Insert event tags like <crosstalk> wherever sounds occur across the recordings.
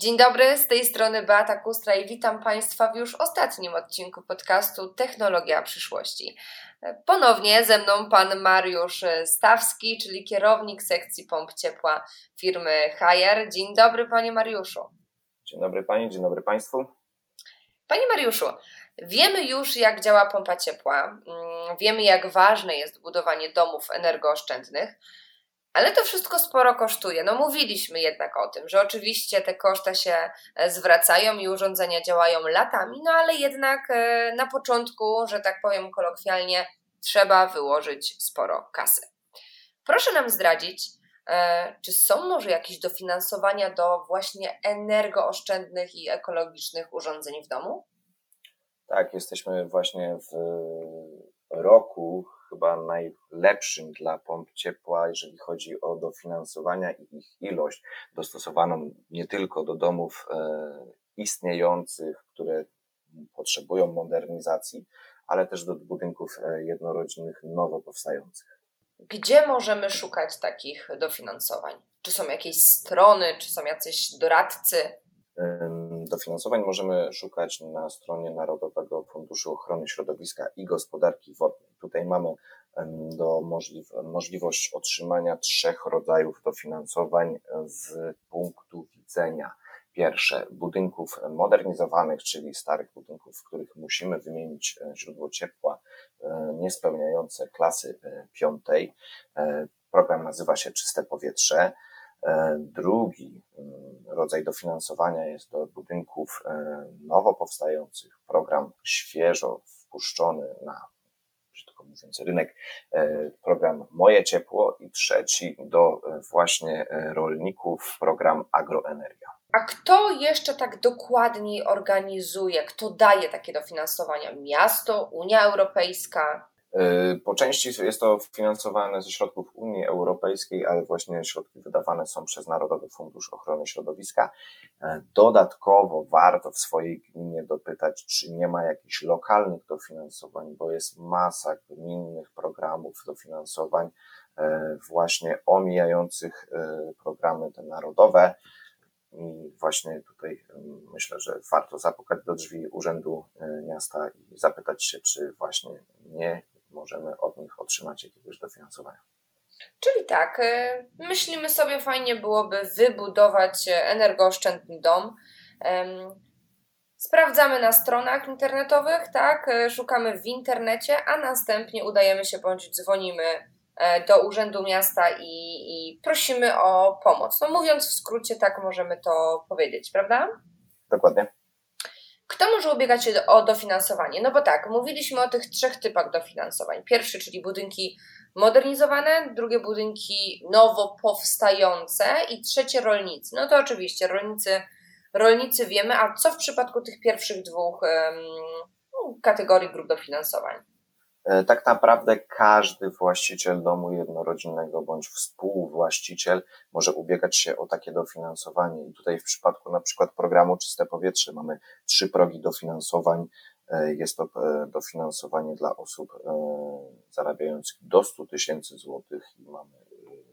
Dzień dobry, z tej strony Beata Kustra i witam Państwa w już ostatnim odcinku podcastu Technologia przyszłości. Ponownie ze mną pan Mariusz Stawski, czyli kierownik sekcji pomp ciepła firmy Haier. Dzień dobry Panie Mariuszu. Dzień dobry Pani, dzień dobry Państwu. Panie Mariuszu, wiemy już jak działa pompa ciepła, mm, wiemy jak ważne jest budowanie domów energooszczędnych, ale to wszystko sporo kosztuje. No mówiliśmy jednak o tym, że oczywiście te koszta się e, zwracają i urządzenia działają latami, no ale jednak e, na początku, że tak powiem kolokwialnie, trzeba wyłożyć sporo kasy. Proszę nam zdradzić, e, czy są może jakieś dofinansowania do właśnie energooszczędnych i ekologicznych urządzeń w domu? Tak, jesteśmy właśnie w roku chyba najlepszym dla pomp ciepła, jeżeli chodzi o dofinansowania i ich ilość, dostosowaną nie tylko do domów e, istniejących, które potrzebują modernizacji, ale też do budynków e, jednorodzinnych nowo powstających. Gdzie możemy szukać takich dofinansowań? Czy są jakieś strony, czy są jacyś doradcy? Dofinansowań możemy szukać na stronie Narodowego Funduszu Ochrony Środowiska i Gospodarki Wodnej. Tutaj mamy do możliw możliwość otrzymania trzech rodzajów dofinansowań z punktu widzenia pierwsze budynków modernizowanych, czyli starych budynków, w których musimy wymienić e, źródło ciepła e, niespełniające klasy e, piątej. Program nazywa się Czyste Powietrze. Drugi rodzaj dofinansowania jest do budynków nowo powstających. Program świeżo wpuszczony na brzydko mówiąc, rynek, program Moje Ciepło i trzeci do właśnie rolników, program Agroenergia. A kto jeszcze tak dokładniej organizuje, kto daje takie dofinansowania? Miasto, Unia Europejska? Y, po części jest to finansowane ze środków Unii Europejskiej, ale właśnie środki wydawane są przez Narodowy Fundusz Ochrony Środowiska. E, dodatkowo warto w swojej gminie dopytać, czy nie ma jakichś lokalnych dofinansowań, bo jest masa gminnych programów dofinansowań e, właśnie omijających e, programy te narodowe. I właśnie tutaj myślę, że warto zapukać do drzwi Urzędu Miasta i zapytać się, czy właśnie nie możemy od nich otrzymać jakiegoś dofinansowania. Czyli tak, y, myślimy sobie, fajnie byłoby wybudować energooszczędny dom. Sprawdzamy na stronach internetowych, tak, y, szukamy w internecie, a następnie udajemy się bądź dzwonimy e, do Urzędu Miasta i, i prosimy o pomoc. No mówiąc w skrócie, tak możemy to powiedzieć, prawda? Dokładnie. Może ubiegać się o dofinansowanie? No bo tak, mówiliśmy o tych trzech typach dofinansowań. Pierwszy, czyli budynki modernizowane, drugie budynki nowo powstające i trzecie rolnicy. No to oczywiście rolnicy, rolnicy wiemy, a co w przypadku tych pierwszych dwóch um, kategorii grup dofinansowań? E, tak naprawdę każdy właściciel domu jednorodzinnego bądź współwłaściciel może ubiegać się o takie dofinansowanie. I tutaj w przypadku na przykład programu Czyste Powietrze mamy trzy progi dofinansowań. E, jest to e, dofinansowanie dla osób zarabiających do 100 tysięcy złotych i mamy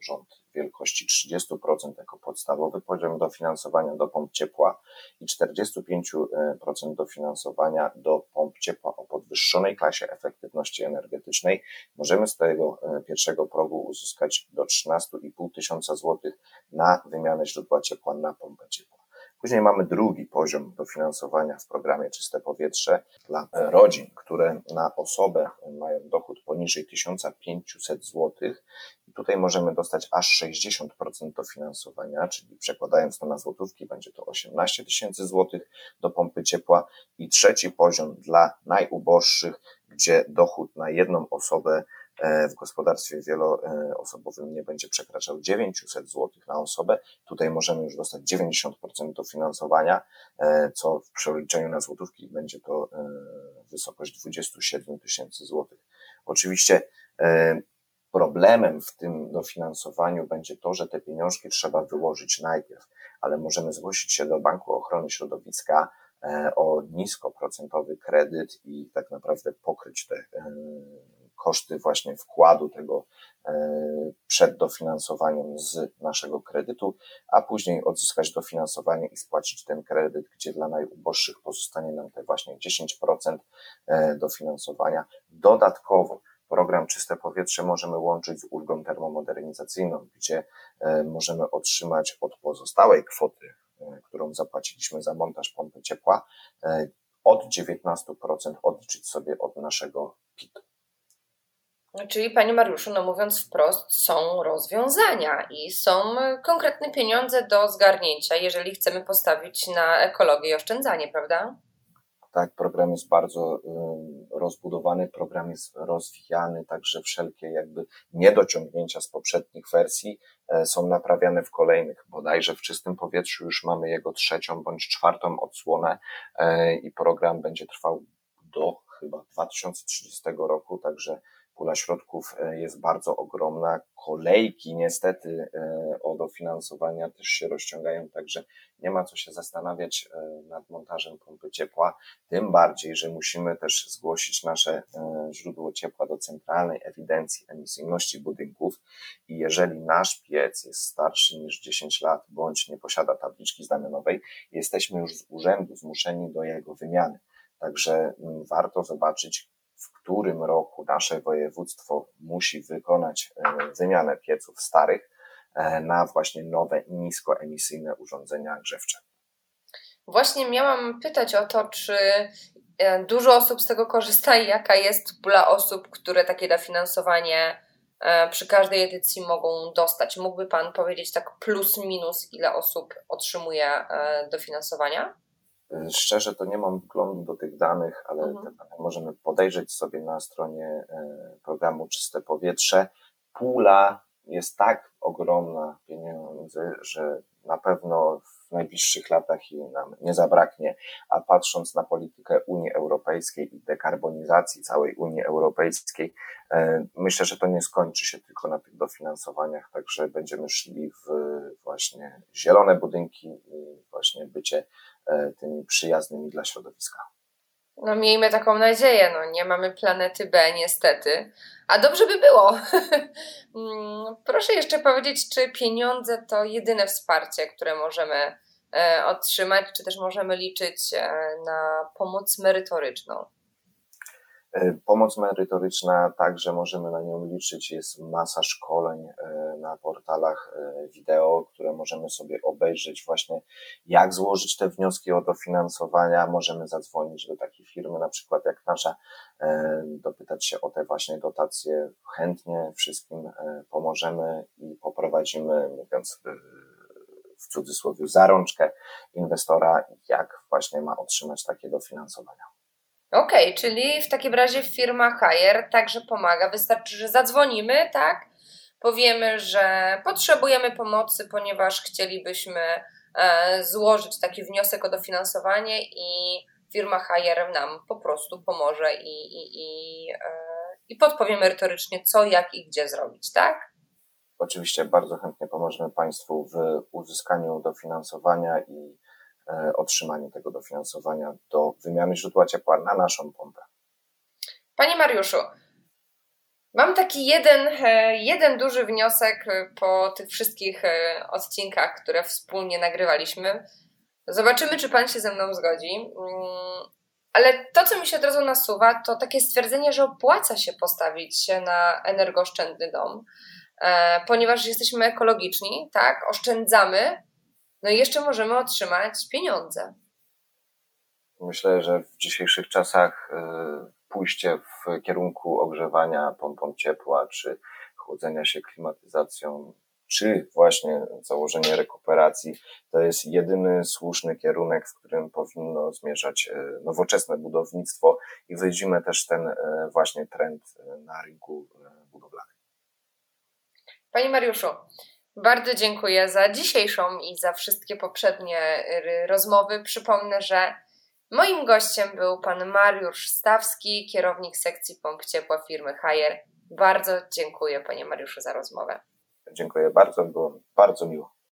rząd wielkości 30% jako podstawowy poziom dofinansowania do pomp ciepła i 45% dofinansowania do pomp ciepła o podwyższonej klasie efektywności energetycznej. Możemy z tego e, pierwszego progu uzyskać do 13,5 tysiąca złotych na wymianę źródła ciepła na pompę ciepła. Później mamy drugi poziom dofinansowania w programie Czyste Powietrze dla rodzin, które na osobę mają dochód poniżej 1500 zł. Tutaj możemy dostać aż 60% dofinansowania, czyli przekładając to na złotówki, będzie to 18 tysięcy złotych do pompy ciepła. I trzeci poziom dla najuboższych, gdzie dochód na jedną osobę E, w gospodarstwie wieloosobowym nie będzie przekraczał 900 zł na osobę. Tutaj możemy już dostać 90% dofinansowania, e, co w przeliczeniu na złotówki będzie to e, wysokość 27 tysięcy złotych. Oczywiście problemem w tym dofinansowaniu będzie to, że te pieniążki trzeba wyłożyć najpierw, ale możemy zgłosić się do Banku Ochrony Środowiska o niskoprocentowy kredyt i tak naprawdę pokryć te koszty właśnie wkładu tego przed dofinansowaniem z naszego kredytu, a później odzyskać dofinansowanie i spłacić ten kredyt, gdzie dla najuboższych pozostanie nam te właśnie 10% dofinansowania. Dodatkowo program Czyste Powietrze możemy łączyć z ulgą termomodernizacyjną, gdzie możemy otrzymać od pozostałej kwoty E, którą zapłaciliśmy za montaż pompy ciepła, e, od 19% odliczyć sobie od naszego PIT-u. Czyli Panie Mariuszu, no mówiąc wprost, są rozwiązania i są konkretne pieniądze do zgarnięcia, jeżeli chcemy postawić na ekologię i oszczędzanie, prawda? Tak, program jest bardzo y, rozbudowany, program jest rozwijany, także wszelkie jakby niedociągnięcia z poprzednich wersji e, są naprawiane w kolejnych. Bodajże w czystym powietrzu już mamy jego trzecią bądź czwartą odsłonę e, i program będzie trwał do chyba 2030 roku, także pula środków e, jest bardzo ogromna. Kolejki niestety e, o dofinansowania też się rozciągają, także nie ma co się zastanawiać e, nad montażem pompy ciepła, tym bardziej, że musimy też zgłosić nasze źródło ciepła do centralnej ewidencji emisyjności budynków i jeżeli nasz piec jest starszy niż 10 lat bądź nie posiada tabliczki znamionowej, jesteśmy już z urzędu zmuszeni do jego wymiany. Także mm, warto zobaczyć, w którym roku nasze województwo musi wykonać e, wymianę pieców starych e, na właśnie nowe niskoemisyjne urządzenia grzewcze. Właśnie miałam pytać o to, czy e, dużo osób z tego korzysta i jaka jest pula osób, które takie dofinansowanie przy każdej edycji mogą dostać. Mógłby Pan powiedzieć tak plus minus, ile osób otrzymuje dofinansowania? Szczerze to nie mam wglądu do tych danych, ale mhm. te dane możemy podejrzeć sobie na stronie e, programu Czyste Powietrze. Pula jest tak ogromna pieniędzy, że na pewno w najbliższych latach jej nam nie zabraknie, a patrząc na politykę Unii Europejskiej i dekarbonizacji całej Unii Europejskiej, e, myślę, że to nie skończy się tylko na tych dofinansowaniach, także będziemy szli w właśnie zielone budynki i właśnie bycie tymi przyjaznymi dla środowiska. No miejmy taką nadzieję, no nie mamy planety B niestety, a dobrze by było. <laughs> Mm, proszę jeszcze powiedzieć, czy pieniądze to jedyne wsparcie, które możemy e, otrzymać, czy też możemy liczyć e, na pomoc merytoryczną? E, pomoc merytoryczna także możemy na nią liczyć. Jest masa szkoleń e, na portalach e, wideo, które możemy sobie obejrzeć właśnie jak złożyć te wnioski o dofinansowania. Możemy zadzwonić do takiej firmy, na przykład jak nasza, dopytać się o te właśnie dotacje. Chętnie wszystkim pomożemy i poprowadzimy, mówiąc w cudzysłowie, zarączkę inwestora, jak właśnie ma otrzymać takie dofinansowania. Okej, okay, czyli w takim razie firma Hire także pomaga. Wystarczy, że zadzwonimy, tak? Powiemy, że potrzebujemy pomocy, ponieważ chcielibyśmy e, złożyć taki wniosek o dofinansowanie i firma Hire nam po prostu pomoże i, i, i, e, i podpowie merytorycznie, co, jak i gdzie zrobić, tak? Oczywiście bardzo chętnie pomożemy Państwu w uzyskaniu dofinansowania i otrzymaniu tego dofinansowania do wymiany źródła ciepła na naszą pompę. Panie Mariuszu, mam taki jeden, e, jeden duży wniosek po tych wszystkich e, odcinkach, które wspólnie nagrywaliśmy. Zobaczymy, czy Pan się ze mną zgodzi. Mm, ale to, co mi się od razu nasuwa, to takie stwierdzenie, że opłaca się postawić się na energooszczędny dom, ponieważ jesteśmy ekologiczni, tak, oszczędzamy, no i jeszcze możemy otrzymać pieniądze. Myślę, że w dzisiejszych czasach y, pójście w kierunku ogrzewania pompą ciepła, czy chłodzenia się klimatyzacją, czy właśnie założenie rekuperacji, to jest jedyny słuszny kierunek, w którym powinno zmierzać y, nowoczesne budownictwo i widzimy też ten y, właśnie trend na rynku budowlanym. Panie Mariuszu, bardzo dziękuję za dzisiejszą i za wszystkie poprzednie y, rozmowy. Przypomnę, że moim gościem był pan Mariusz Stawski, kierownik sekcji pomp ciepła firmy Hajer. Bardzo dziękuję panie Mariuszu za rozmowę. Dziękuję bardzo, było bardzo miło.